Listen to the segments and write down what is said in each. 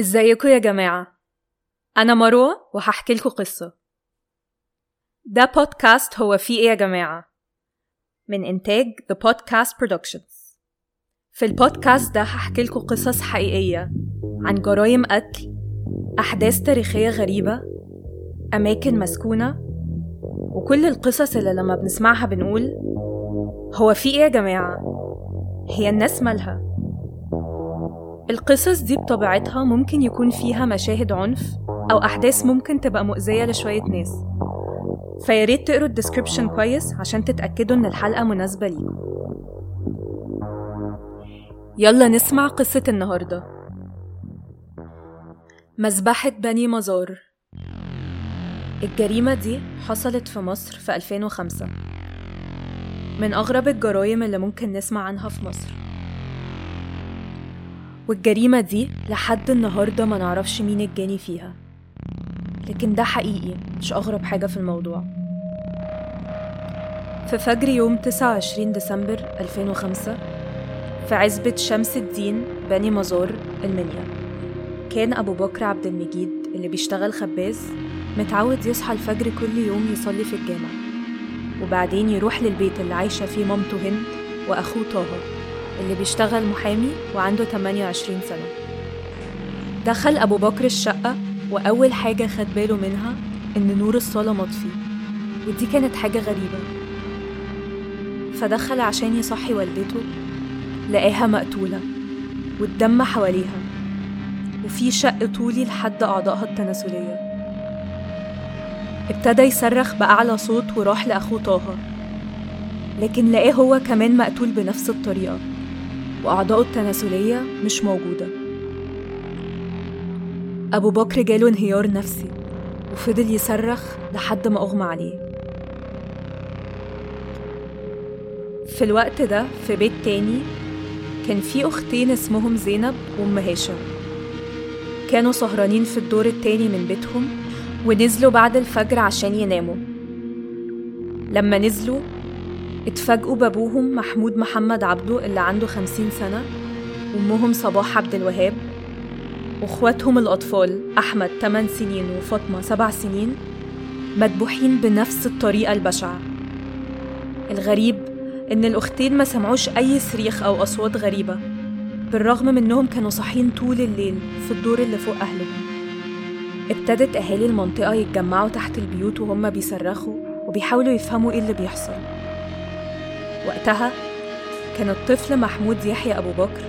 إزيكم يا جماعة؟ أنا مروة وهحكي لكم قصة. ده بودكاست هو فيه إيه يا جماعة؟ من إنتاج The Podcast Productions. في البودكاست ده هحكي لكم قصص حقيقية عن جرائم قتل أحداث تاريخية غريبة أماكن مسكونة وكل القصص اللي لما بنسمعها بنقول هو في إيه يا جماعة؟ هي الناس مالها. القصص دي بطبيعتها ممكن يكون فيها مشاهد عنف أو أحداث ممكن تبقى مؤذية لشوية ناس. فياريت تقروا الديسكريبشن كويس عشان تتأكدوا إن الحلقة مناسبة ليكم. يلا نسمع قصة النهاردة. مذبحة بني مزار. الجريمة دي حصلت في مصر في 2005 من أغرب الجرائم اللي ممكن نسمع عنها في مصر. والجريمة دي لحد النهاردة ما نعرفش مين الجاني فيها. لكن ده حقيقي مش أغرب حاجة في الموضوع. في فجر يوم 29 ديسمبر 2005 في عزبة شمس الدين بني مزار المنيا كان أبو بكر عبد المجيد اللي بيشتغل خباز متعود يصحى الفجر كل يوم يصلي في الجامع وبعدين يروح للبيت اللي عايشة فيه مامته هند وأخوه طه. اللي بيشتغل محامي وعنده 28 سنة. دخل أبو بكر الشقة وأول حاجة خد باله منها إن نور الصالة مطفي ودي كانت حاجة غريبة. فدخل عشان يصحي والدته لقاها مقتولة والدم حواليها وفي شق طولي لحد أعضائها التناسلية. ابتدى يصرخ بأعلى صوت وراح لأخوه طه لكن لقاه هو كمان مقتول بنفس الطريقة. وأعضائه التناسلية مش موجودة. أبو بكر جاله انهيار نفسي وفضل يصرخ لحد ما أغمى عليه. في الوقت ده في بيت تاني كان في أختين اسمهم زينب وأم هاشم. كانوا سهرانين في الدور التاني من بيتهم ونزلوا بعد الفجر عشان يناموا. لما نزلوا اتفاجئوا بابوهم محمود محمد عبده اللي عنده خمسين سنة وأمهم صباح عبد الوهاب وإخواتهم الأطفال أحمد 8 سنين وفاطمة 7 سنين مذبوحين بنفس الطريقة البشعة. الغريب إن الأختين ما سمعوش أي صريخ أو أصوات غريبة بالرغم من إنهم كانوا صاحيين طول الليل في الدور اللي فوق أهلهم. ابتدت أهالي المنطقة يتجمعوا تحت البيوت وهم بيصرخوا وبيحاولوا يفهموا إيه اللي بيحصل. وقتها كان الطفل محمود يحيى أبو بكر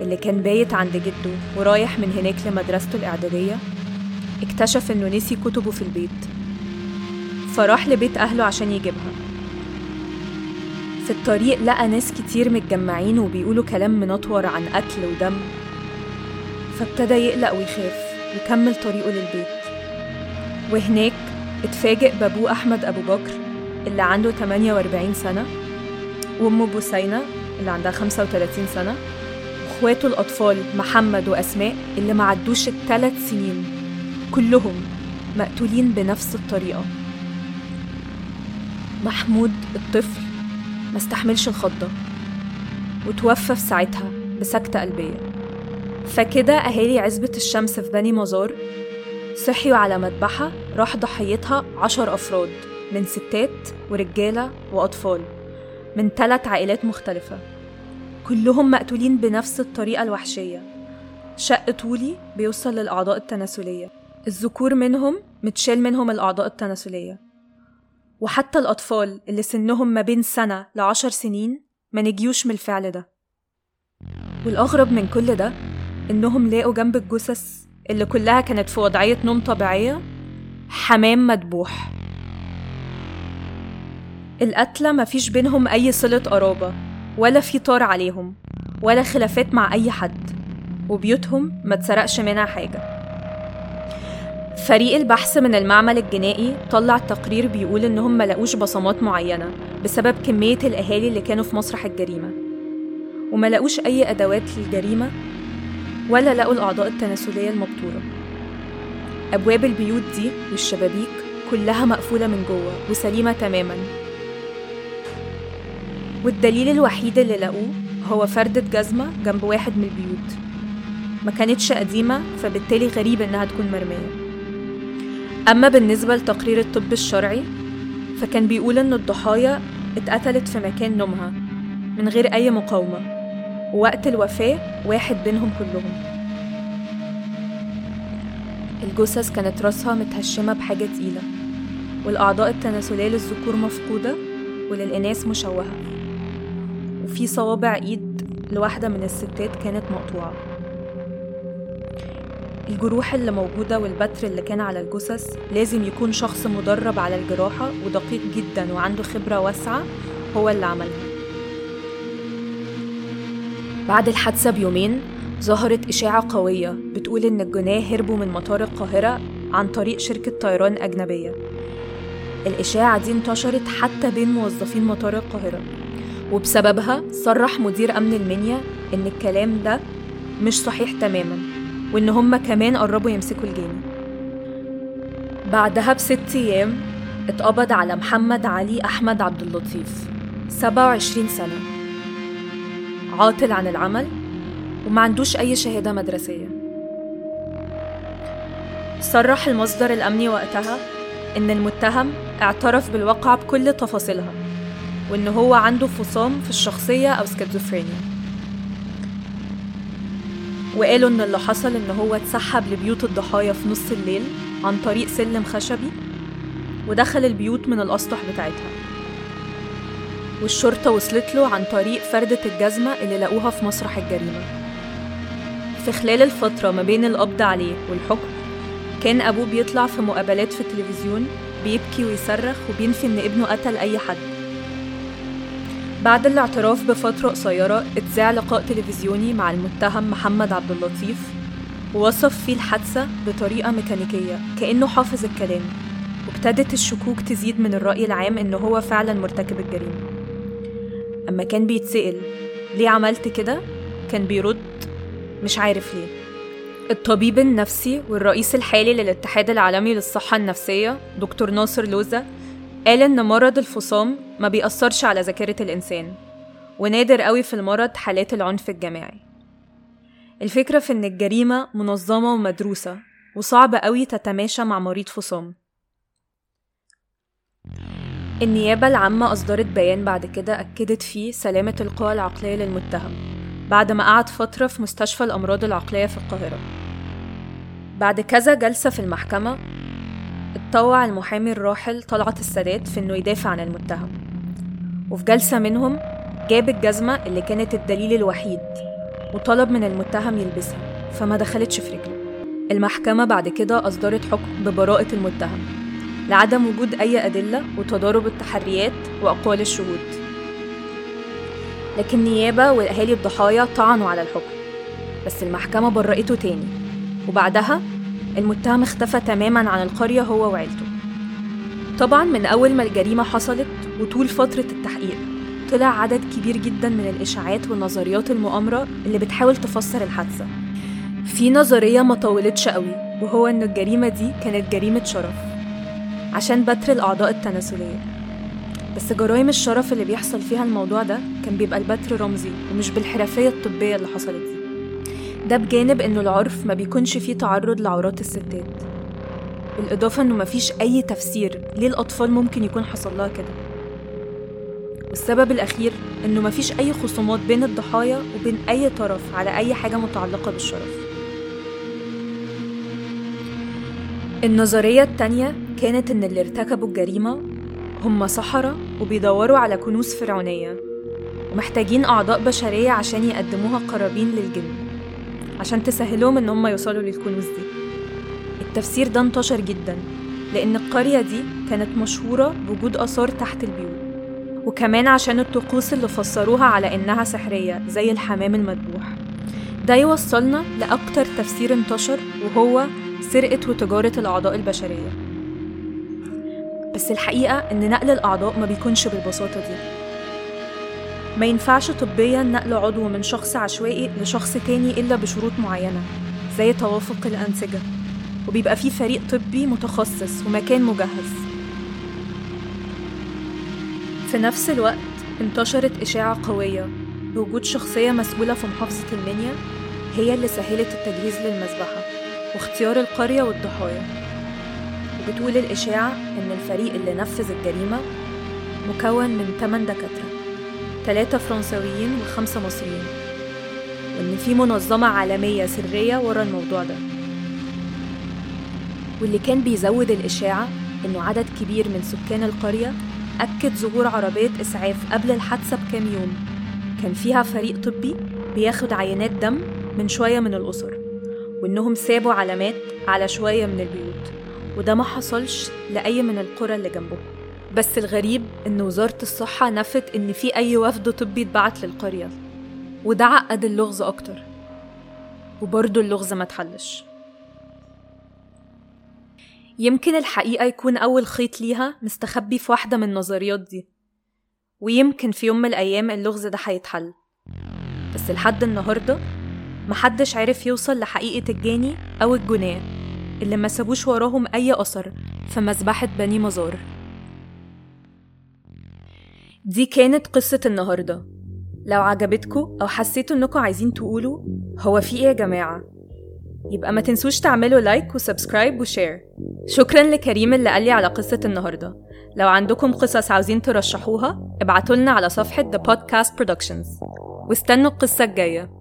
اللي كان بايت عند جده ورايح من هناك لمدرسته الإعدادية اكتشف إنه نسي كتبه في البيت. فراح لبيت أهله عشان يجيبها. في الطريق لقى ناس كتير متجمعين وبيقولوا كلام منطور عن قتل ودم. فابتدى يقلق ويخاف وكمل طريقه للبيت. وهناك اتفاجئ بابوه أحمد أبو بكر اللي عنده 48 سنة وأمه بوسينة اللي عندها 35 سنة وإخواته الأطفال محمد وأسماء اللي ما عدوش الثلاث سنين كلهم مقتولين بنفس الطريقة. محمود الطفل ما استحملش الخضة وتوفى في ساعتها بسكتة قلبية. فكده أهالي عزبة الشمس في بني مزار صحيوا على مذبحة راح ضحيتها عشر أفراد من ستات ورجالة وأطفال. من ثلاث عائلات مختلفة. كلهم مقتولين بنفس الطريقة الوحشية. شق طولي بيوصل للأعضاء التناسلية. الذكور منهم متشال منهم الأعضاء التناسلية. وحتى الأطفال اللي سنهم ما بين سنة لعشر سنين ما نجيوش من الفعل ده. والأغرب من كل ده إنهم لاقوا جنب الجثث اللي كلها كانت في وضعية نوم طبيعية حمام مدبوح القتلى مفيش بينهم أي صلة قرابة ولا في طار عليهم ولا خلافات مع أي حد وبيوتهم ما اتسرقش منها حاجة. فريق البحث من المعمل الجنائي طلع تقرير بيقول إنهم ملقوش بصمات معينة بسبب كمية الأهالي اللي كانوا في مسرح الجريمة. وما لقوش أي أدوات للجريمة ولا لقوا الأعضاء التناسلية المبتورة. أبواب البيوت دي والشبابيك كلها مقفولة من جوه وسليمة تماما. والدليل الوحيد اللي لقوه هو فردة جزمة جنب واحد من البيوت. ما كانتش قديمة فبالتالي غريب إنها تكون مرمية. أما بالنسبة لتقرير الطب الشرعي فكان بيقول إن الضحايا اتقتلت في مكان نومها من غير أي مقاومة ووقت الوفاة واحد بينهم كلهم. الجثث كانت راسها متهشمة بحاجة تقيلة والأعضاء التناسلية للذكور مفقودة وللإناث مشوهة. وفي صوابع إيد لواحدة من الستات كانت مقطوعة. الجروح اللي موجودة والبتر اللي كان على الجثث لازم يكون شخص مدرب على الجراحة ودقيق جدا وعنده خبرة واسعة هو اللي عملها. بعد الحادثة بيومين ظهرت إشاعة قوية بتقول إن الجناة هربوا من مطار القاهرة عن طريق شركة طيران أجنبية. الإشاعة دي انتشرت حتى بين موظفين مطار القاهرة. وبسببها صرح مدير أمن المنيا إن الكلام ده مش صحيح تماما وإن هما كمان قربوا يمسكوا الجاني بعدها بست أيام اتقبض على محمد علي أحمد عبد اللطيف 27 سنة. عاطل عن العمل وما عندوش أي شهادة مدرسية. صرح المصدر الأمني وقتها إن المتهم اعترف بالواقعة بكل تفاصيلها. وإن هو عنده فصام في الشخصية أو سكيزوفرينيا وقالوا إن اللي حصل إن هو اتسحب لبيوت الضحايا في نص الليل عن طريق سلم خشبي ودخل البيوت من الأسطح بتاعتها. والشرطة وصلت له عن طريق فردة الجزمة اللي لقوها في مسرح الجريمة. في خلال الفترة ما بين القبض عليه والحكم كان أبوه بيطلع في مقابلات في التلفزيون بيبكي ويصرخ وبينفي إن ابنه قتل أي حد. بعد الاعتراف بفترة قصيرة اتذاع لقاء تلفزيوني مع المتهم محمد عبد اللطيف ووصف فيه الحادثة بطريقة ميكانيكية كأنه حافظ الكلام. وابتدت الشكوك تزيد من الرأي العام إنه هو فعلا مرتكب الجريمة. أما كان بيتسأل ليه عملت كده؟ كان بيرد مش عارف ليه. الطبيب النفسي والرئيس الحالي للاتحاد العالمي للصحة النفسية دكتور ناصر لوزة قال إن مرض الفصام ما بيأثرش على ذاكرة الإنسان. ونادر قوي في المرض حالات العنف الجماعي. الفكرة في إن الجريمة منظمة ومدروسة وصعب قوي تتماشى مع مريض فصام. النيابة العامة أصدرت بيان بعد كده أكدت فيه سلامة القوى العقلية للمتهم بعد ما قعد فترة في مستشفى الأمراض العقلية في القاهرة. بعد كذا جلسة في المحكمة اتطوع المحامي الراحل طلعت السادات في إنه يدافع عن المتهم. وفي جلسة منهم جاب الجزمة اللي كانت الدليل الوحيد وطلب من المتهم يلبسها فما دخلتش في رجله. المحكمة بعد كده أصدرت حكم ببراءة المتهم لعدم وجود أي أدلة وتضارب التحريات وأقوال الشهود. لكن النيابة وأهالي الضحايا طعنوا على الحكم بس المحكمة برأته تاني. وبعدها المتهم اختفى تماما عن القرية هو وعيلته. طبعا من أول ما الجريمة حصلت وطول فترة التحقيق طلع عدد كبير جدا من الإشاعات ونظريات المؤامرة اللي بتحاول تفسر الحادثة. في نظرية ما طولتش قوي وهو إن الجريمة دي كانت جريمة شرف عشان بتر الأعضاء التناسلية. بس جرائم الشرف اللي بيحصل فيها الموضوع ده كان بيبقى البتر رمزي ومش بالحرفية الطبية اللي حصلت دي. ده بجانب إنه العرف ما بيكونش فيه تعرض لعورات الستات. بالإضافة إنه مفيش أي تفسير ليه الأطفال ممكن يكون حصل لها كده. والسبب الأخير إنه مفيش أي خصومات بين الضحايا وبين أي طرف على أي حاجة متعلقة بالشرف. النظرية التانية كانت إن اللي ارتكبوا الجريمة هم سحرة وبيدوروا على كنوز فرعونية ومحتاجين أعضاء بشرية عشان يقدموها قرابين للجن عشان تسهلهم إن هم يوصلوا للكنوز دي. التفسير ده انتشر جدا لأن القرية دي كانت مشهورة بوجود آثار تحت البيوت. وكمان عشان الطقوس اللي فسروها على إنها سحرية زي الحمام المذبوح. ده يوصلنا لأكتر تفسير انتشر وهو سرقة وتجارة الأعضاء البشرية. بس الحقيقة إن نقل الأعضاء ما بيكونش بالبساطة دي. ما ينفعش طبيا نقل عضو من شخص عشوائي لشخص تاني إلا بشروط معينة زي توافق الأنسجة. وبيبقى فيه فريق طبي متخصص ومكان مجهز. في نفس الوقت انتشرت إشاعة قوية. بوجود شخصية مسؤولة في محافظة المنيا هي اللي سهلت التجهيز للمذبحة واختيار القرية والضحايا. وبتقول الإشاعة إن الفريق اللي نفذ الجريمة مكون من 8 دكاترة ثلاثة فرنساويين وخمسة مصريين. وإن في منظمة عالمية سرية ورا الموضوع ده. واللي كان بيزود الإشاعة إنه عدد كبير من سكان القرية أكد ظهور عربية إسعاف قبل الحادثة بكام يوم. كان فيها فريق طبي بياخد عينات دم من شوية من الأسر وإنهم سابوا علامات على شوية من البيوت وده ما حصلش لأي من القرى اللي جنبهم بس الغريب إن وزارة الصحة نفت إن في أي وفد طبي اتبعت للقرية وده عقد اللغز أكتر. وبرضه اللغز ما اتحلش. يمكن الحقيقة يكون أول خيط ليها مستخبي في واحدة من النظريات دي. ويمكن في يوم من الأيام اللغز ده هيتحل. بس لحد النهاردة محدش عرف يوصل لحقيقة الجاني أو الجناة اللي ما سابوش وراهم أي أثر في مذبحة بني مزار. دي كانت قصة النهاردة. لو عجبتكم أو حسيتوا إنكم عايزين تقولوا هو في إيه يا جماعة؟ يبقى ما تنسوش تعملوا like و subscribe و share شكرا لكريم اللي قال لي على قصة النهاردة. لو عندكم قصص عاوزين ترشحوها ابعتولنا على صفحة The Podcast Productions. واستنوا القصة الجاية.